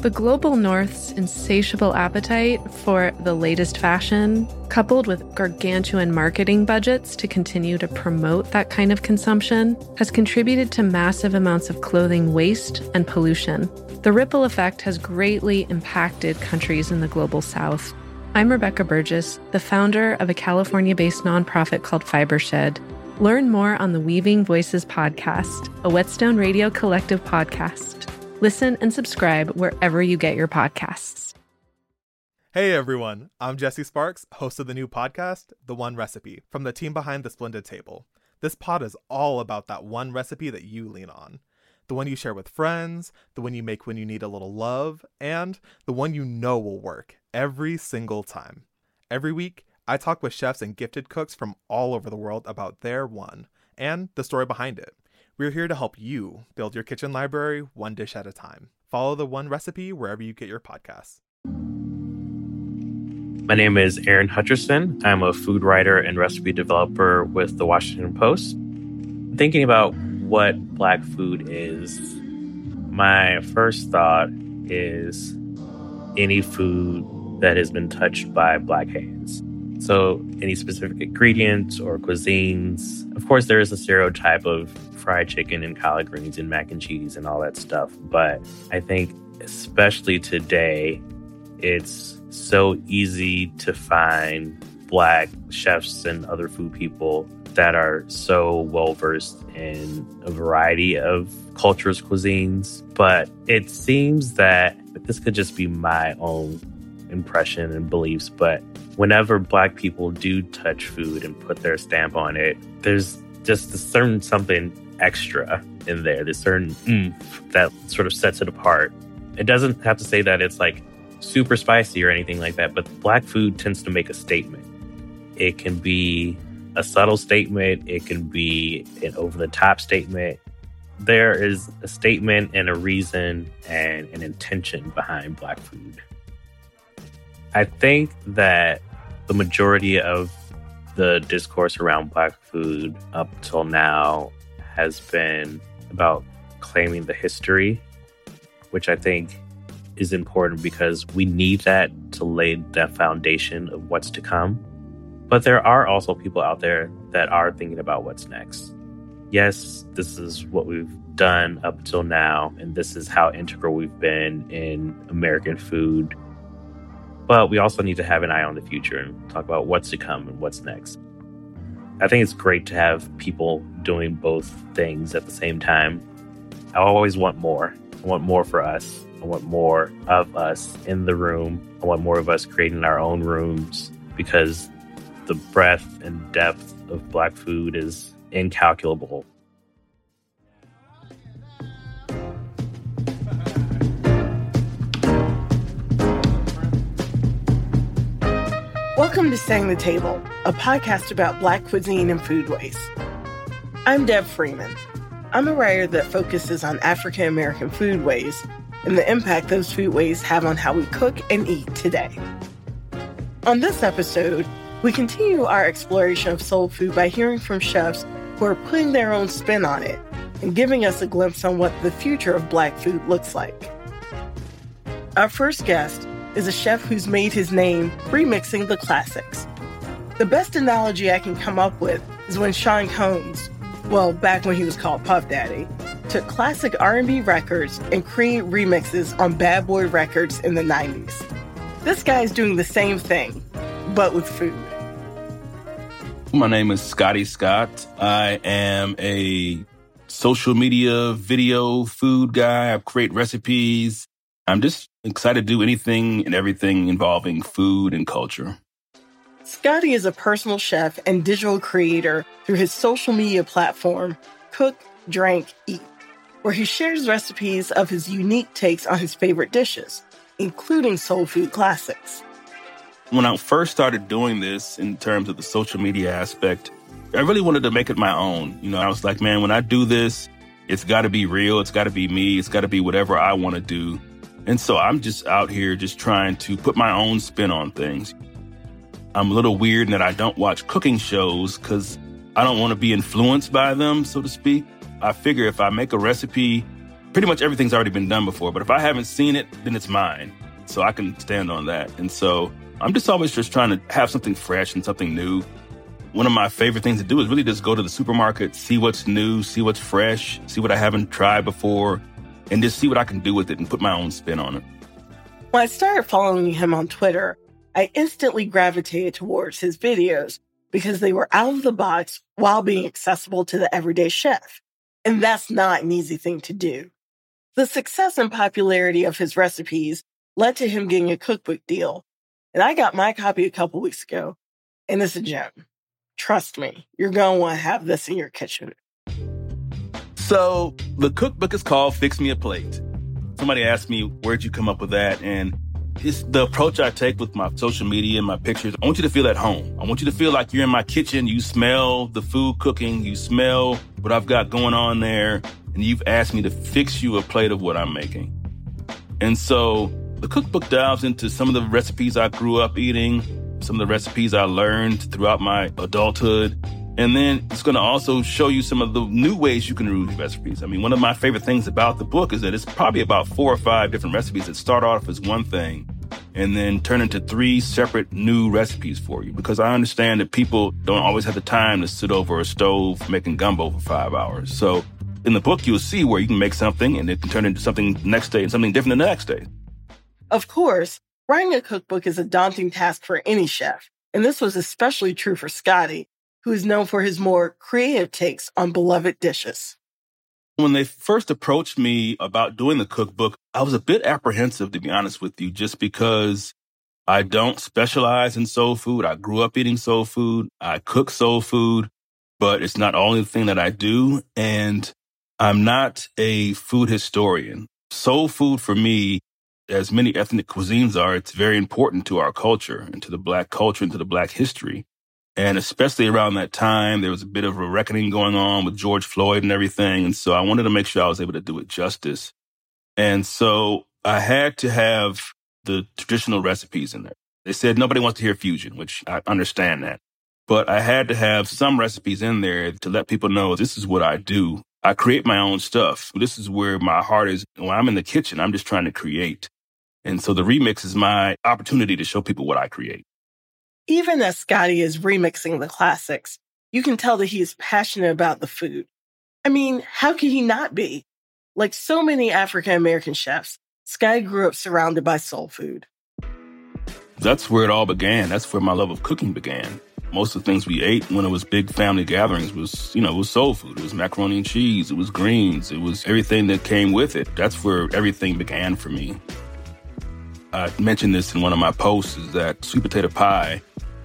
The global north's insatiable appetite for the latest fashion, coupled with gargantuan marketing budgets to continue to promote that kind of consumption, has contributed to massive amounts of clothing waste and pollution. The ripple effect has greatly impacted countries in the global south. I'm Rebecca Burgess, the founder of a California based nonprofit called Fibershed. Learn more on the Weaving Voices podcast, a Whetstone Radio Collective podcast. Listen and subscribe wherever you get your podcasts. Hey everyone, I'm Jesse Sparks, host of the new podcast, The One Recipe, from the team behind The Splendid Table. This pod is all about that one recipe that you lean on. The one you share with friends, the one you make when you need a little love, and the one you know will work every single time. Every week, I talk with chefs and gifted cooks from all over the world about their one and the story behind it. We're here to help you build your kitchen library one dish at a time. Follow the one recipe wherever you get your podcasts. My name is Aaron Hutcherson. I'm a food writer and recipe developer with the Washington Post. Thinking about what Black food is, my first thought is any food that has been touched by Black hands. So, any specific ingredients or cuisines. Of course, there is a stereotype of fried chicken and collard greens and mac and cheese and all that stuff. But I think, especially today, it's so easy to find Black chefs and other food people that are so well versed in a variety of cultures, cuisines. But it seems that this could just be my own impression and beliefs, but whenever black people do touch food and put their stamp on it, there's just a certain something extra in there, this certain that sort of sets it apart. It doesn't have to say that it's like super spicy or anything like that, but black food tends to make a statement. It can be a subtle statement, it can be an over the top statement. There is a statement and a reason and an intention behind black food. I think that the majority of the discourse around Black food up till now has been about claiming the history, which I think is important because we need that to lay that foundation of what's to come. But there are also people out there that are thinking about what's next. Yes, this is what we've done up till now, and this is how integral we've been in American food but we also need to have an eye on the future and talk about what's to come and what's next. I think it's great to have people doing both things at the same time. I always want more. I want more for us. I want more of us in the room. I want more of us creating our own rooms because the breadth and depth of Black food is incalculable. Setting the Table, a podcast about Black cuisine and foodways. I'm Deb Freeman. I'm a writer that focuses on African American foodways and the impact those foodways have on how we cook and eat today. On this episode, we continue our exploration of soul food by hearing from chefs who are putting their own spin on it and giving us a glimpse on what the future of Black food looks like. Our first guest is a chef who's made his name remixing the classics. The best analogy I can come up with is when Sean Combs, well, back when he was called Puff Daddy, took classic R&B records and created remixes on Bad Boy Records in the 90s. This guy is doing the same thing, but with food. My name is Scotty Scott. I am a social media video food guy. I create recipes. I'm just excited to do anything and everything involving food and culture. Scotty is a personal chef and digital creator through his social media platform, Cook, Drink, Eat, where he shares recipes of his unique takes on his favorite dishes, including soul food classics. When I first started doing this in terms of the social media aspect, I really wanted to make it my own. You know, I was like, man, when I do this, it's got to be real. It's got to be me. It's got to be whatever I want to do. And so I'm just out here just trying to put my own spin on things. I'm a little weird in that I don't watch cooking shows because I don't want to be influenced by them, so to speak. I figure if I make a recipe, pretty much everything's already been done before. But if I haven't seen it, then it's mine. So I can stand on that. And so I'm just always just trying to have something fresh and something new. One of my favorite things to do is really just go to the supermarket, see what's new, see what's fresh, see what I haven't tried before, and just see what I can do with it and put my own spin on it. When I started following him on Twitter, I instantly gravitated towards his videos because they were out of the box while being accessible to the everyday chef. And that's not an easy thing to do. The success and popularity of his recipes led to him getting a cookbook deal. And I got my copy a couple weeks ago, and it's a gem. Trust me, you're going to want to have this in your kitchen. So the cookbook is called Fix Me a Plate. Somebody asked me, where'd you come up with that? And it's the approach I take with my social media and my pictures. I want you to feel at home. I want you to feel like you're in my kitchen. You smell the food cooking. You smell what I've got going on there. And you've asked me to fix you a plate of what I'm making. And so the cookbook dives into some of the recipes I grew up eating, some of the recipes I learned throughout my adulthood. And then it's going to also show you some of the new ways you can use recipes. I mean, one of my favorite things about the book is that it's probably about four or five different recipes that start off as one thing and then turn into three separate new recipes for you. Because I understand that people don't always have the time to sit over a stove making gumbo for five hours. So in the book, you'll see where you can make something and it can turn into something next day and something different the next day. Of course, writing a cookbook is a daunting task for any chef. And this was especially true for Scotty, who is known for his more creative takes on beloved dishes. When they first approached me about doing the cookbook, I was a bit apprehensive, to be honest with you, just because I don't specialize in soul food. I grew up eating soul food. I cook soul food, but it's not only the thing that I do. And I'm not a food historian. Soul food for me, as many ethnic cuisines are, it's very important to our culture and to the black culture and to the black history. And especially around that time, there was a bit of a reckoning going on with George Floyd and everything. And so I wanted to make sure I was able to do it justice. And so I had to have the traditional recipes in there. They said nobody wants to hear fusion, which I understand that. But I had to have some recipes in there to let people know this is what I do. I create my own stuff. This is where my heart is. When I'm in the kitchen, I'm just trying to create. And so the remix is my opportunity to show people what I create. Even as Scotty is remixing the classics, you can tell that he is passionate about the food. I mean, how could he not be? Like so many African American chefs, Scotty grew up surrounded by soul food. That's where it all began. That's where my love of cooking began. Most of the things we ate when it was big family gatherings was, you know, was soul food. It was macaroni and cheese. It was greens. It was everything that came with it. That's where everything began for me. I mentioned this in one of my posts is that sweet potato pie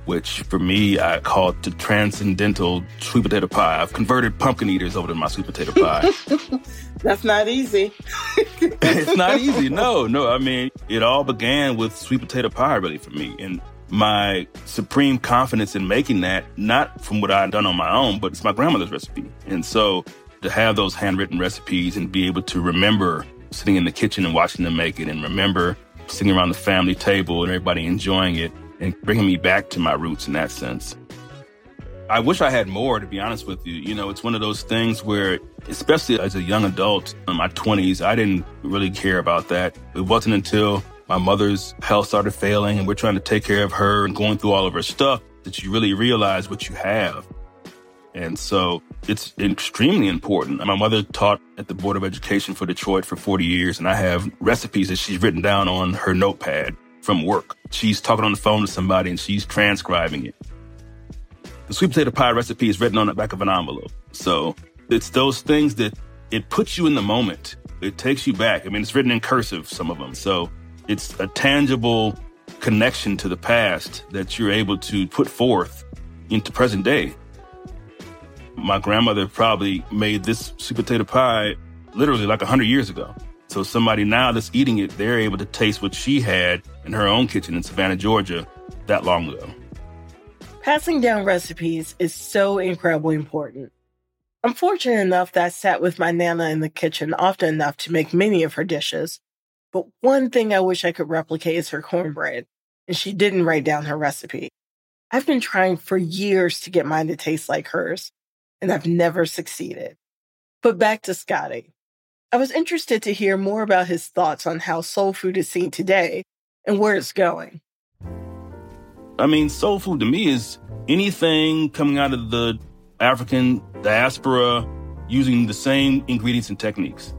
which for me, I call it the transcendental sweet potato pie. I've converted pumpkin eaters over to my sweet potato pie. That's not easy. it's not easy. No, no. I mean, it all began with sweet potato pie, really, for me. And my supreme confidence in making that, not from what I'd done on my own, but it's my grandmother's recipe. And so to have those handwritten recipes and be able to remember sitting in the kitchen and watching them make it and remember sitting around the family table and everybody enjoying it and bringing me back to my roots in that sense. I wish I had more, to be honest with you. You know, it's one of those things where, especially as a young adult in my 20s, I didn't really care about that. It wasn't until my mother's health started failing and we're trying to take care of her and going through all of her stuff that you really realize what you have. And so it's extremely important. My mother taught at the Board of Education for Detroit for 40 years, and I have recipes that she's written down on her notepad from work. She's talking on the phone to somebody and she's transcribing it. The sweet potato pie recipe is written on the back of an envelope. So it's those things that it puts you in the moment. It takes you back. I mean, it's written in cursive, some of them. So it's a tangible connection to the past that you're able to put forth into present day. My grandmother probably made this sweet potato pie literally like 100 years ago. So somebody now that's eating it, they're able to taste what she had in her own kitchen in Savannah, Georgia, that long ago. Passing down recipes is so incredibly important. I'm fortunate enough that I sat with my Nana in the kitchen often enough to make many of her dishes. But one thing I wish I could replicate is her cornbread, and she didn't write down her recipe. I've been trying for years to get mine to taste like hers, and I've never succeeded. But back to Scotty. I was interested to hear more about his thoughts on how soul food is seen today and where it's going. I mean, soul food to me is anything coming out of the African diaspora using the same ingredients and techniques.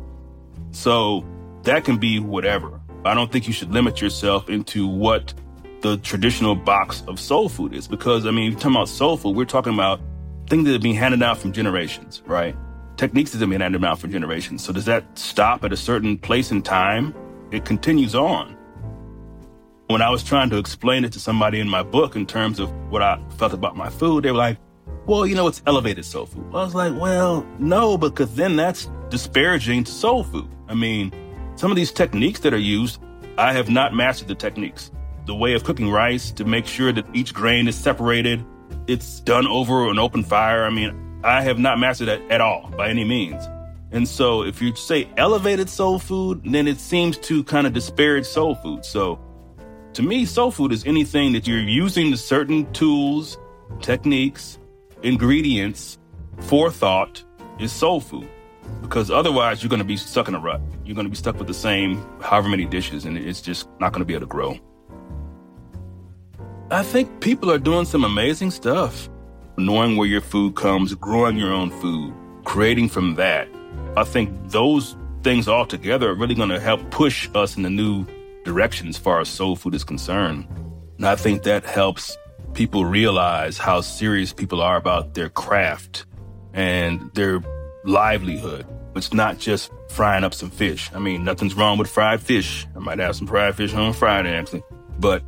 So that can be whatever. I don't think you should limit yourself into what the traditional box of soul food is because, I mean, talking about soul food, we're talking about things that have been handed down from generations, right? Techniques that have been handed down for generations. So does that stop at a certain place in time? It continues on. When I was trying to explain it to somebody in my book in terms of what I felt about my food, they were like, well, you know, it's elevated soul food. I was like, well, no, because then that's disparaging to soul food. I mean, some of these techniques that are used, I have not mastered the techniques. The way of cooking rice to make sure that each grain is separated, it's done over an open fire. I mean, I have not mastered that at all by any means. And so if you say elevated soul food, then it seems to kind of disparage soul food. So to me, soul food is anything that you're using the certain tools, techniques, ingredients, forethought is soul food. Because otherwise, you're going to be stuck in a rut. You're going to be stuck with the same however many dishes, and it's just not going to be able to grow. I think people are doing some amazing stuff. Knowing where your food comes, growing your own food, creating from that. I think those things all together are really going to help push us in a new direction as far as soul food is concerned. And I think that helps people realize how serious people are about their craft and their livelihood. It's not just frying up some fish. I mean, nothing's wrong with fried fish. I might have some fried fish on Friday, actually. But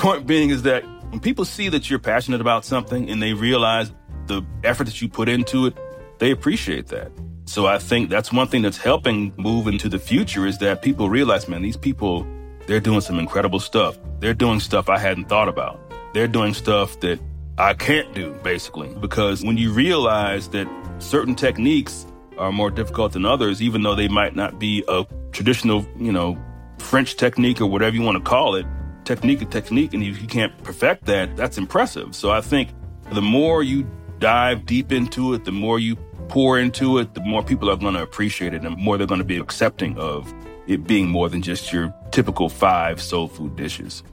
point being is that when people see that you're passionate about something and they realize the effort that you put into it, they appreciate that. So I think that's one thing that's helping move into the future is that people realize, man, these people, they're doing some incredible stuff. They're doing stuff I hadn't thought about. They're doing stuff that I can't do, basically, because when you realize that certain techniques are more difficult than others, even though they might not be a traditional, you know, French technique or whatever you want to call it, technique is technique, and if you can't perfect that, that's impressive. So I think the more you dive deep into it, the more you pour into it, the more people are going to appreciate it and the more they're going to be accepting of it being more than just your typical five soul food dishes.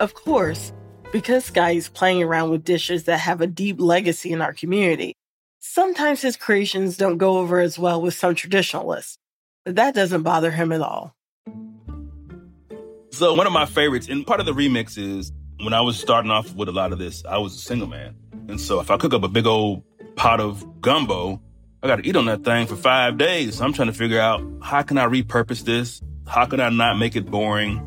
Of course, because Sky is playing around with dishes that have a deep legacy in our community, sometimes his creations don't go over as well with some traditionalists, but that doesn't bother him at all. So, one of my favorites, and part of the remix is when I was starting off with a lot of this, I was a single man. And so, if I cook up a big old pot of gumbo, I got to eat on that thing for five days. So I'm trying to figure out how can I repurpose this? How can I not make it boring?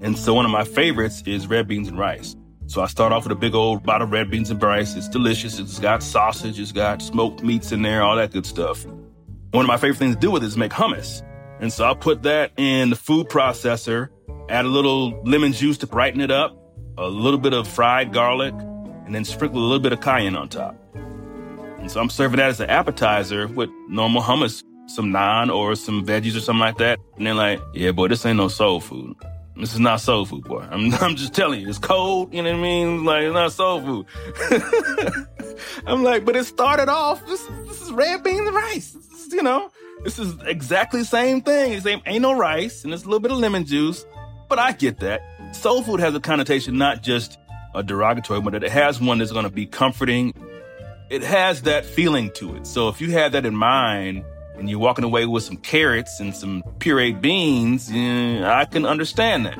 And so one of my favorites is red beans and rice. So I start off with a big old bottle of red beans and rice. It's delicious. It's got sausage. It's got smoked meats in there, all that good stuff. One of my favorite things to do with it is make hummus. And so I put that in the food processor, add a little lemon juice to brighten it up, a little bit of fried garlic, and then sprinkle a little bit of cayenne on top. And so I'm serving that as an appetizer with normal hummus, some naan or some veggies or something like that. And they're like, yeah, boy, this ain't no soul food. This is not soul food, boy. I'm, I'm just telling you, it's cold. You know what I mean? Like, it's not soul food. I'm like, but it started off, this, this is red beans and rice. Is, you know, this is exactly the same thing. It's ain't, ain't no rice and it's a little bit of lemon juice. But I get that. Soul food has a connotation, not just a derogatory, but that it has one that's going to be comforting. It has that feeling to it. So if you have that in mind, and you're walking away with some carrots and some pureed beans, I can understand that.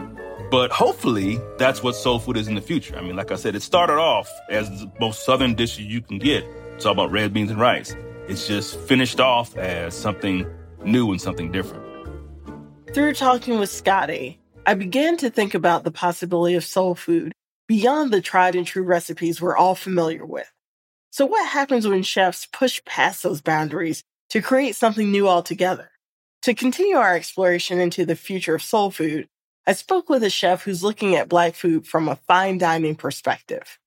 But hopefully, that's what soul food is in the future. I mean, like I said, it started off as the most southern dish you can get. It's all about red beans and rice. It's just finished off as something new and something different. Through talking with Scotty, I began to think about the possibility of soul food beyond the tried and true recipes we're all familiar with. So, what happens when chefs push past those boundaries to create something new altogether. To continue our exploration into the future of soul food, I spoke with a chef who's looking at Black food from a fine dining perspective.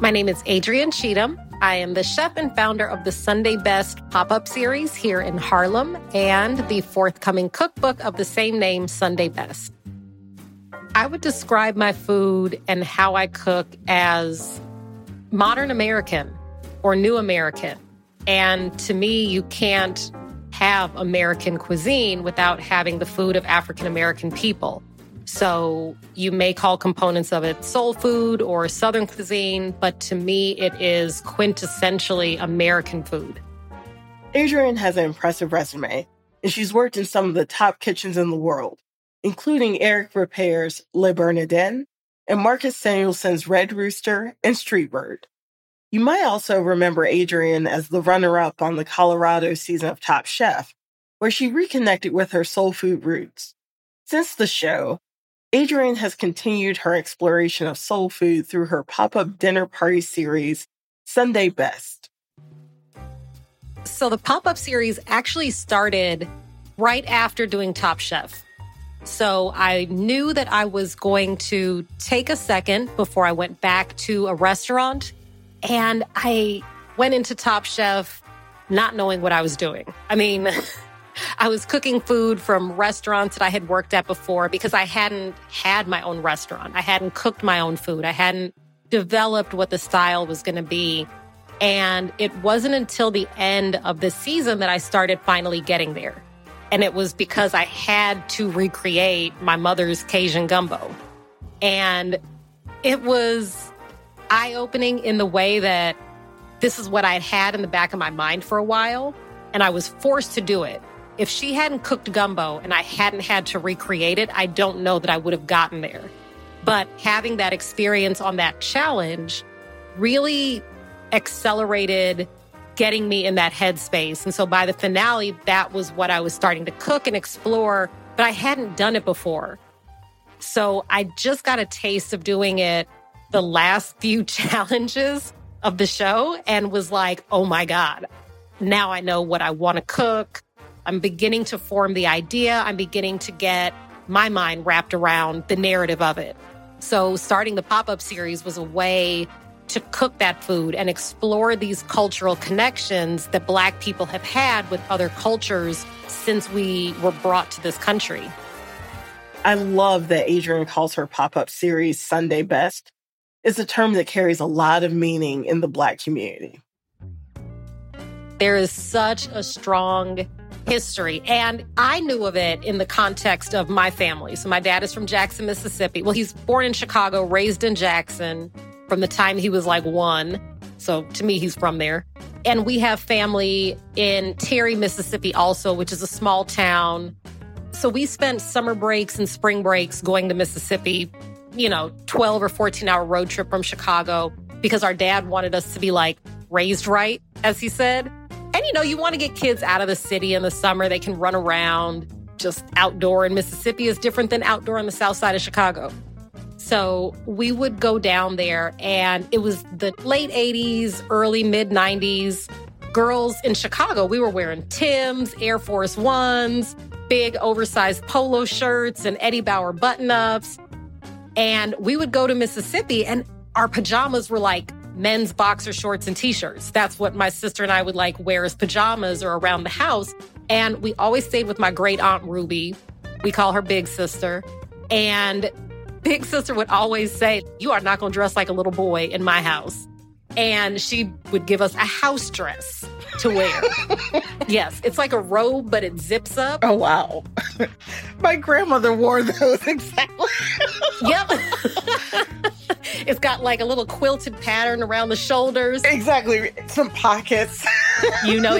My name is Adrienne Cheatham. I am the chef and founder of the Sunday Best pop up series here in Harlem and the forthcoming cookbook of the same name, Sunday Best. I would describe my food and how I cook as modern American or new American. And to me, you can't have American cuisine without having the food of African American people. So you may call components of it soul food or Southern cuisine, but to me, it is quintessentially American food. Adrienne has an impressive resume, and she's worked in some of the top kitchens in the world, including Eric Ripert's Le Bernardin and Marcus Samuelsson's Red Rooster and Street Bird. You might also remember Adrienne as the runner up on the Colorado season of Top Chef, where she reconnected with her soul food roots. Since the show, Adrienne has continued her exploration of soul food through her pop up dinner party series, Sunday Best. So, the pop up series actually started right after doing Top Chef. So, I knew that I was going to take a second before I went back to a restaurant. And I went into Top Chef not knowing what I was doing. I mean, I was cooking food from restaurants that I had worked at before because I hadn't had my own restaurant. I hadn't cooked my own food. I hadn't developed what the style was going to be. And it wasn't until the end of the season that I started finally getting there. And it was because I had to recreate my mother's Cajun gumbo. And it was eye opening in the way that this is what I had had in the back of my mind for a while. And I was forced to do it. If she hadn't cooked gumbo and I hadn't had to recreate it, I don't know that I would have gotten there. But having that experience on that challenge really accelerated getting me in that headspace. And so by the finale, that was what I was starting to cook and explore, but I hadn't done it before. So I just got a taste of doing it the last few challenges of the show and was like, oh my God, now I know what I want to cook. I'm beginning to form the idea. I'm beginning to get my mind wrapped around the narrative of it. So, starting the pop up series was a way to cook that food and explore these cultural connections that Black people have had with other cultures since we were brought to this country. I love that Adrienne calls her pop up series Sunday Best. It's a term that carries a lot of meaning in the Black community. There is such a strong history. And I knew of it in the context of my family. So my dad is from Jackson, Mississippi. Well, he's born in Chicago, raised in Jackson from the time he was like one. So to me, he's from there. And we have family in Terry, Mississippi, also, which is a small town. So we spent summer breaks and spring breaks going to Mississippi, you know, 12 or 14 hour road trip from Chicago because our dad wanted us to be like raised right, as he said. And you know, you want to get kids out of the city in the summer. They can run around. Just outdoor in Mississippi is different than outdoor on the south side of Chicago. So we would go down there, and it was the late 80s, early mid 90s. Girls in Chicago, we were wearing Tim's, Air Force Ones, big oversized polo shirts, and Eddie Bauer button ups. And we would go to Mississippi, and our pajamas were like men's boxer shorts and t-shirts. That's what my sister and I would like wear as pajamas or around the house. And we always stayed with my great aunt Ruby. We call her big sister. And big sister would always say, You are not going to dress like a little boy in my house. And she would give us a house dress to wear. yes, it's like a robe, but it zips up. Oh, wow. My grandmother wore those exactly. yep. It's got like a little quilted pattern around the shoulders. Exactly. Some pockets. you know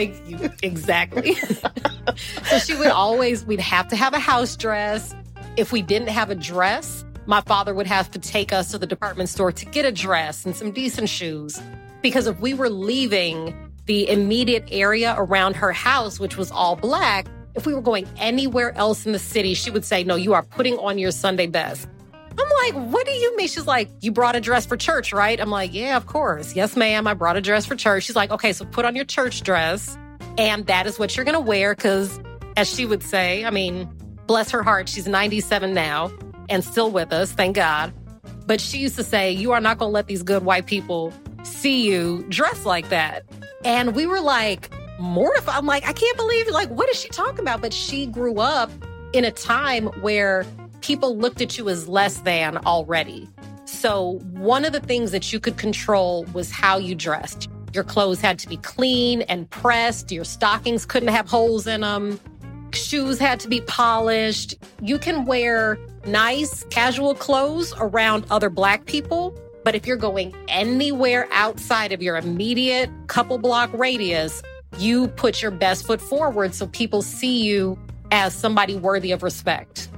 exactly. so she would always, we'd have to have a house dress. If we didn't have a dress, my father would have to take us to the department store to get a dress and some decent shoes. Because if we were leaving the immediate area around her house, which was all black, if we were going anywhere else in the city, she would say, No, you are putting on your Sunday best. I'm like, what do you mean? She's like, you brought a dress for church, right? I'm like, yeah, of course. Yes, ma'am. I brought a dress for church. She's like, okay, so put on your church dress. And that is what you're going to wear. Cause as she would say, I mean, bless her heart, she's 97 now and still with us. Thank God. But she used to say, you are not going to let these good white people see you dressed like that. And we were like, mortified. I'm like, I can't believe, like, what is she talking about? But she grew up in a time where people looked at you as less than already. So, one of the things that you could control was how you dressed. Your clothes had to be clean and pressed. Your stockings couldn't have holes in them. Shoes had to be polished. You can wear nice casual clothes around other Black people. But if you're going anywhere outside of your immediate couple block radius, you put your best foot forward so people see you as somebody worthy of respect.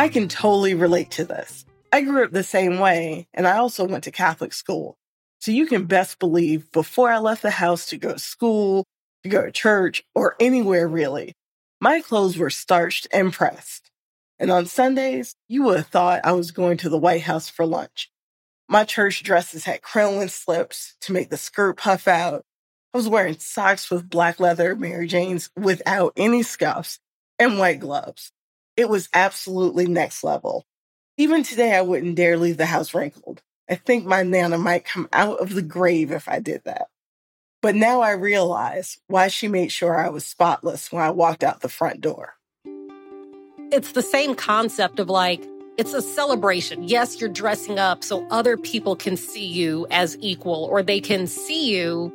I can totally relate to this. I grew up the same way, and I also went to Catholic school. So you can best believe before I left the house to go to school, to go to church, or anywhere really, my clothes were starched and pressed. And on Sundays, you would have thought I was going to the White House for lunch. My church dresses had crinoline slips to make the skirt puff out. I was wearing socks with black leather Mary Janes without any scuffs and white gloves. It was absolutely next level. Even today, I wouldn't dare leave the house wrinkled. I think my Nana might come out of the grave if I did that. But now I realize why she made sure I was spotless when I walked out the front door. It's the same concept of like, it's a celebration. Yes, you're dressing up so other people can see you as equal or they can see you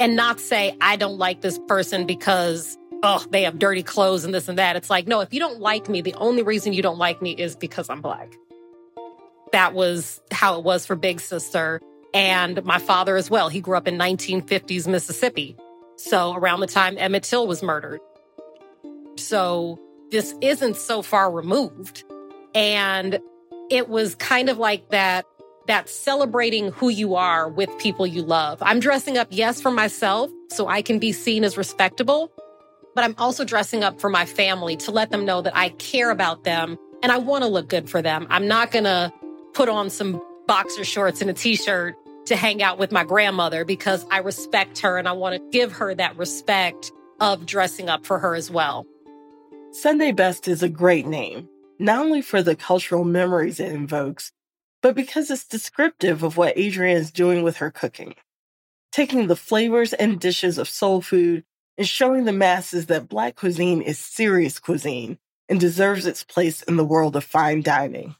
and not say, I don't like this person because, oh, they have dirty clothes and this and that. It's like, no, if you don't like me, the only reason you don't like me is because I'm Black. That was how it was for Big Sister and my father as well. He grew up in 1950s Mississippi. So around the time Emmett Till was murdered. So this isn't so far removed. And it was kind of like that that celebrating who you are with people you love. I'm dressing up, yes, for myself, so I can be seen as respectable, but I'm also dressing up for my family to let them know that I care about them and I want to look good for them. I'm not going to put on some boxer shorts and a t shirt to hang out with my grandmother because I respect her and I want to give her that respect of dressing up for her as well. Sunday Best is a great name, not only for the cultural memories it invokes, but because it's descriptive of what Adrienne is doing with her cooking. Taking the flavors and dishes of soul food and showing the masses that Black cuisine is serious cuisine and deserves its place in the world of fine dining.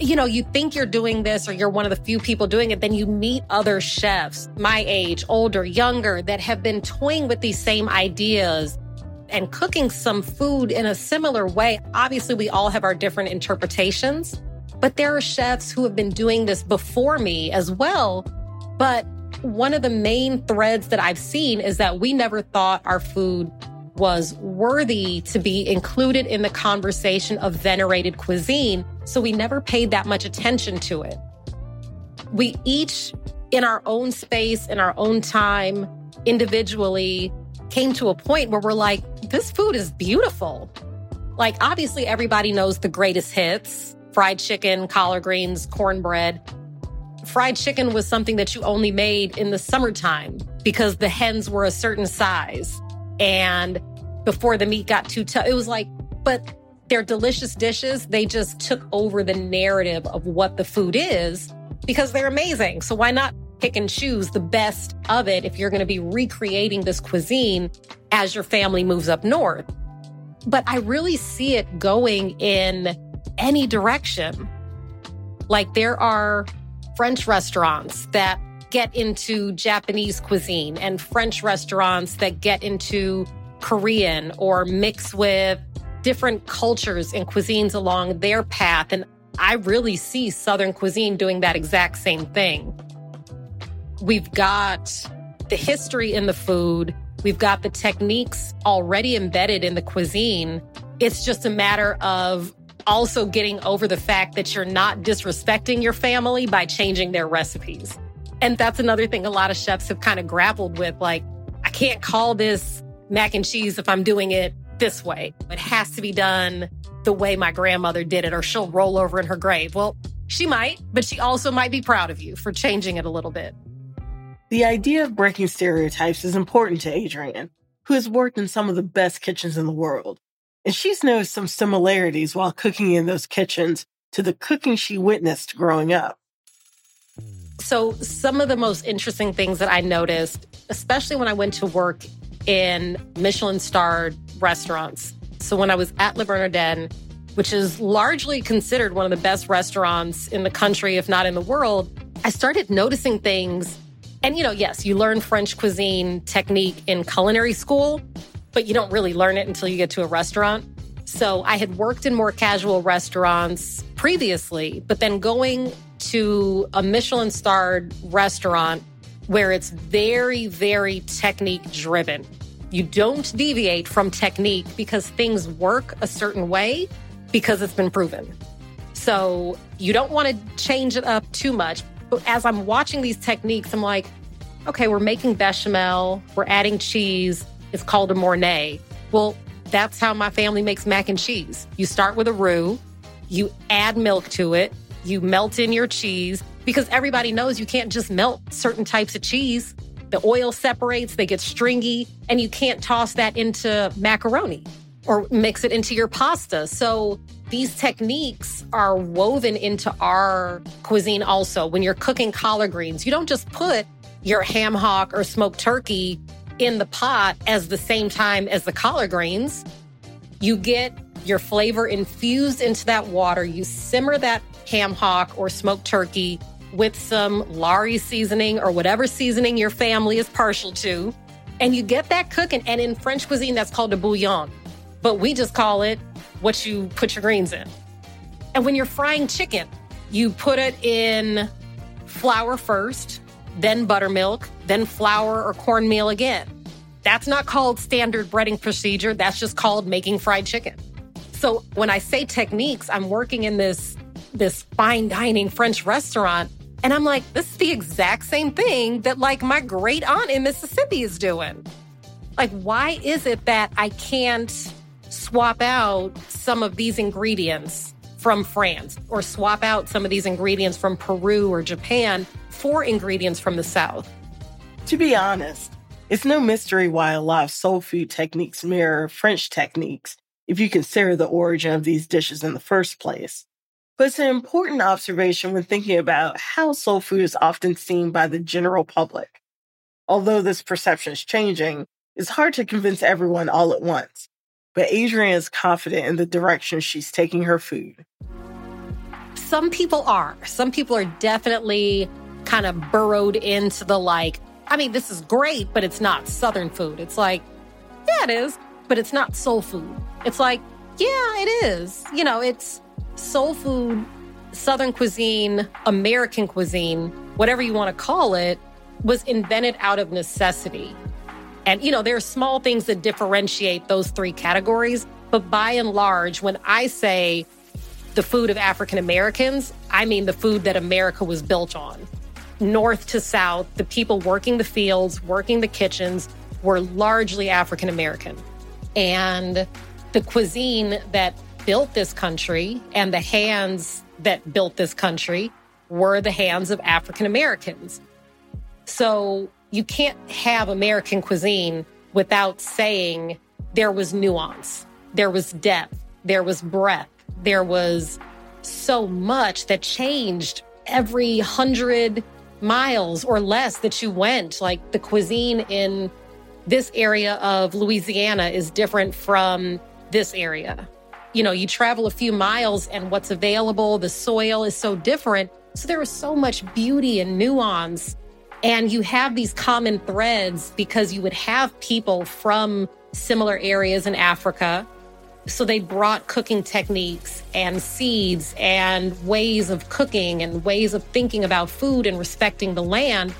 You know, you think you're doing this or you're one of the few people doing it, then you meet other chefs, my age, older, younger, that have been toying with these same ideas and cooking some food in a similar way. Obviously, we all have our different interpretations, but there are chefs who have been doing this before me as well. But one of the main threads that I've seen is that we never thought our food was worthy to be included in the conversation of venerated cuisine. So we never paid that much attention to it. We each, in our own space, in our own time, individually, came to a point where we're like, this food is beautiful. Like, obviously, everybody knows the greatest hits fried chicken, collard greens, cornbread. Fried chicken was something that you only made in the summertime because the hens were a certain size. And before the meat got too tough, it was like, but they're delicious dishes. They just took over the narrative of what the food is because they're amazing. So why not pick and choose the best of it if you're going to be recreating this cuisine as your family moves up north? But I really see it going in any direction. Like there are French restaurants that get into Japanese cuisine and French restaurants that get into Korean or mix with different cultures and cuisines along their path. And I really see Southern cuisine doing that exact same thing. We've got the history in the food, we've got the techniques already embedded in the cuisine. It's just a matter of also getting over the fact that you're not disrespecting your family by changing their recipes. And that's another thing a lot of chefs have kind of grappled with. Like, I can't call this mac and cheese if I'm doing it this way. It has to be done the way my grandmother did it, or she'll roll over in her grave. Well, she might, but she also might be proud of you for changing it a little bit. The idea of breaking stereotypes is important to Adrienne, who has worked in some of the best kitchens in the world. And she's noticed some similarities while cooking in those kitchens to the cooking she witnessed growing up. So, some of the most interesting things that I noticed, especially when I went to work in Michelin starred restaurants. So, when I was at Le Bernardin, which is largely considered one of the best restaurants in the country, if not in the world, I started noticing things And, you know, yes, you learn French cuisine technique in culinary school, but you don't really learn it until you get to a restaurant. So I had worked in more casual restaurants previously, but then going to a Michelin starred restaurant where it's very, very technique driven. You don't deviate from technique because things work a certain way because it's been proven. So you don't want to change it up too much. But as I'm watching these techniques, I'm like, okay, we're making bechamel, we're adding cheese. It's called a Mornay. Well, that's how my family makes mac and cheese. You start with a roux, you add milk to it, you melt in your cheese because everybody knows you can't just melt certain types of cheese. The oil separates, they get stringy, and you can't toss that into macaroni or mix it into your pasta. So these techniques are woven into our cuisine also. When you're cooking collard greens, you don't just put your ham hock or smoked turkey in the pot as the same time as the collard greens. You get your flavor infused into that water. You simmer that ham hock or smoked turkey with some Lawry seasoning or whatever seasoning your family is partial to. And you get that cooking. And in French cuisine, that's called a bouillon. But we just call it what you put your greens in. And when you're frying chicken, you put it in flour first, then buttermilk, then flour or cornmeal again. That's not called standard breading procedure. That's just called making fried chicken. So when I say techniques, I'm working in this this fine dining French restaurant and I'm like, this is the exact same thing that like my great aunt in Mississippi is doing. Like why is it that I can't swap out some of these ingredients from France or swap out some of these ingredients from Peru or Japan for ingredients from the South? To be honest, it's no mystery why a lot of soul food techniques mirror French techniques if you consider the origin of these dishes in the first place. But it's an important observation when thinking about how soul food is often seen by the general public. Although this perception is changing, it's hard to convince everyone all at once. But Adrienne is confident in the direction she's taking her food. Some people are. Some people are definitely kind of burrowed into the like, I mean, this is great, but it's not Southern food. It's like, yeah, it is, but it's not soul food. It's like, yeah, it is. You know, it's soul food, Southern cuisine, American cuisine, whatever you want to call it, was invented out of necessity. And, you know, there are small things that differentiate those three categories. But by and large, when I say the food of African Americans, I mean the food that America was built on. North to south, the people working the fields, working the kitchens were largely African American. And the cuisine that built this country and the hands that built this country were the hands of African Americans. So you can't have American cuisine without saying there was nuance, there was depth, there was breadth, there was so much that changed every hundred miles or less that you went. Like the cuisine in this area of Louisiana is different from this area you know, you travel a few miles and what's available, the soil is so different. So there is so much beauty and nuance. And you have these common threads because you would have people from similar areas in Africa. So they brought cooking techniques and seeds and ways of cooking and ways of thinking about food and respecting the land.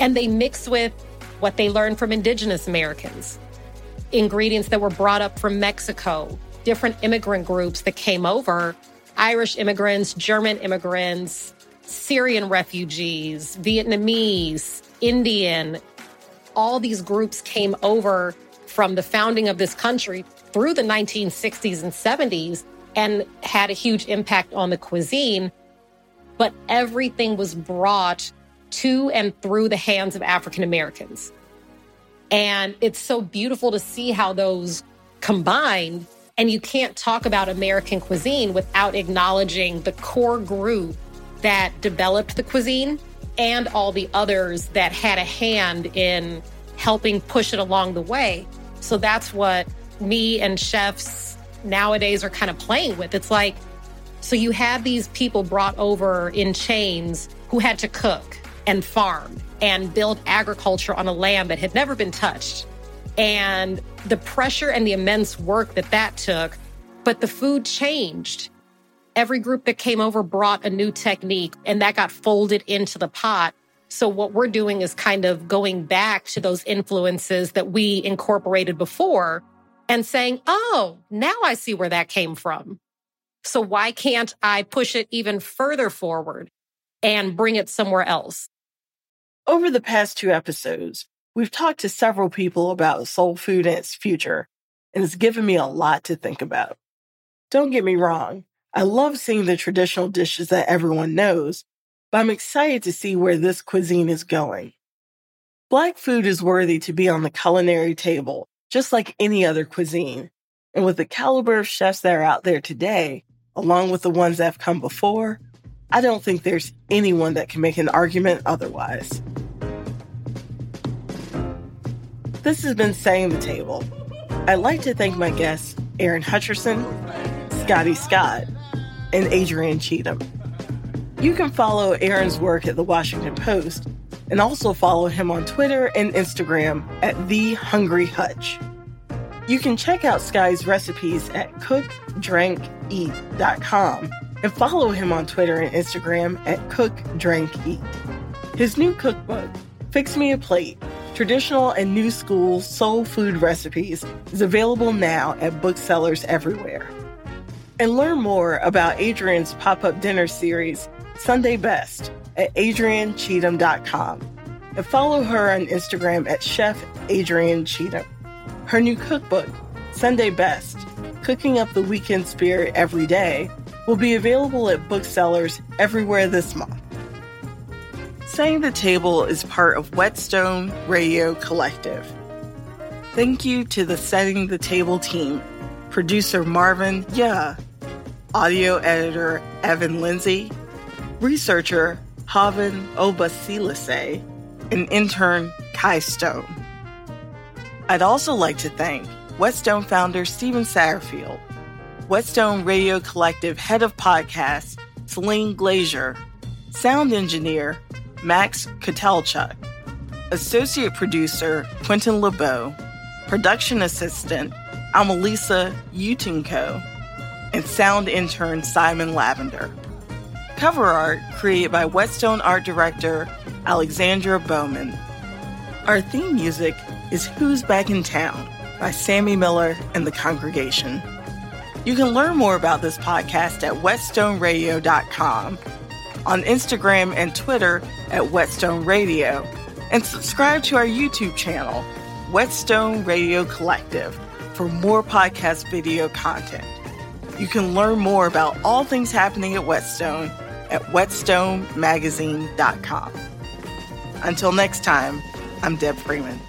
And they mix with what they learned from indigenous Americans, ingredients that were brought up from Mexico, different immigrant groups that came over Irish immigrants, German immigrants, Syrian refugees, Vietnamese, Indian. All these groups came over from the founding of this country through the 1960s and 70s and had a huge impact on the cuisine. But everything was brought to and through the hands of African Americans. And it's so beautiful to see how those combined and you can't talk about American cuisine without acknowledging the core group that developed the cuisine and all the others that had a hand in helping push it along the way. So that's what me and chefs nowadays are kind of playing with. It's like, so you have these people brought over in chains who had to cook. and farm and build agriculture on a land that had never been touched. And the pressure and the immense work that that took, but the food changed. Every group that came over brought a new technique and that got folded into the pot. So what we're doing is kind of going back to those influences that we incorporated before and saying, oh, now I see where that came from. So why can't I push it even further forward and bring it somewhere else? Over the past two episodes, we've talked to several people about soul food and its future, and it's given me a lot to think about. Don't get me wrong, I love seeing the traditional dishes that everyone knows, but I'm excited to see where this cuisine is going. Black food is worthy to be on the culinary table, just like any other cuisine. And with the caliber of chefs that are out there today, along with the ones that have come before, I don't think there's anyone that can make an argument otherwise. This has been Setting the Table. I'd like to thank my guests, Aaron Hutcherson, Scotty Scott, and Adrienne Cheatham. You can follow Aaron's work at the Washington Post and also follow him on Twitter and Instagram at The Hungry Hutch. You can check out Sky's recipes at cookdrankeat.com and follow him on Twitter and Instagram at cookdrankeat. His new cookbook, Fix Me a Plate Traditional and New School Soul Food Recipes, is available now at booksellers everywhere. And learn more about Adrienne's pop up dinner series, Sunday Best, at adriennecheatham.com And follow her on Instagram at Chef Adrienne Cheatham. Her new cookbook, Sunday Best Cooking Up the Weekend Spirit Every Day, will be available at booksellers everywhere this month. Setting the Table is part of Whetstone Radio Collective. Thank you to the Setting the Table team, producer Marvin Yeah, audio editor Evan Lindsay, researcher Haven Obasilase, and intern Kai Stone. I'd also like to thank Whetstone founder Stephen Satterfield, Whetstone Radio Collective head of podcasts Celine Glazier, sound engineer Max Kotelchuk, associate producer Quentin LeBeau, production assistant Amelisa Utinko, and sound intern Simon Lavender. Cover art created by Whetstone art director Alexandra Bowman. Our theme music is Who's Back in Town by Sammy Miller and the Congregation. You can learn more about this podcast at whetstoneradio.com, on Instagram and Twitter at Whetstone Radio, and subscribe to our YouTube channel, Whetstone Radio Collective, for more podcast video content. You can learn more about all things happening at Whetstone at whetstonemagazine.com. Until next time, I'm Deb Freeman.